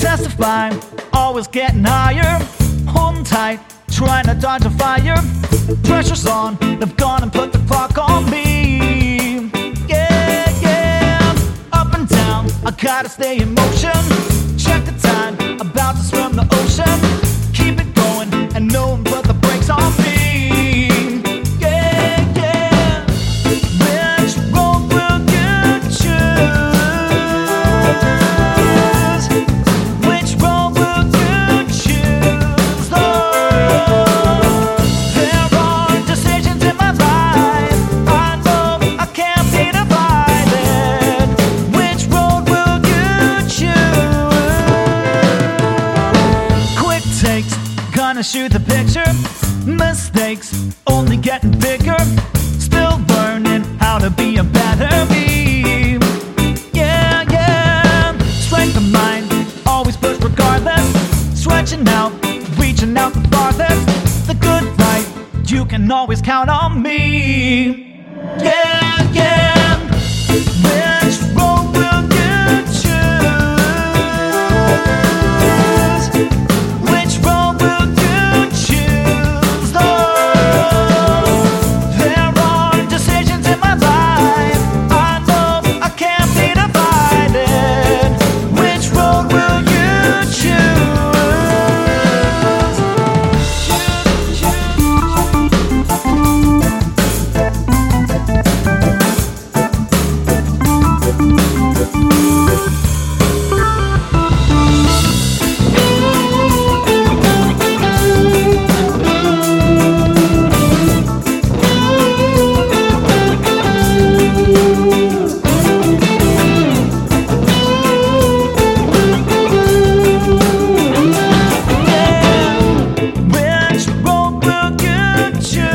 Testify, always getting higher. Holding tight, trying to dodge a fire. Pressure's on, they've gone and put the clock on me. Yeah, yeah. Up and down, I gotta stay in motion. Check the time, about to swim the ocean. Gonna shoot the picture. Mistakes only getting bigger. Still learning how to be a better me. Yeah, yeah. Strength of mind, always push regardless. Stretching out, reaching out the farthest. The good fight, you can always count on me. future.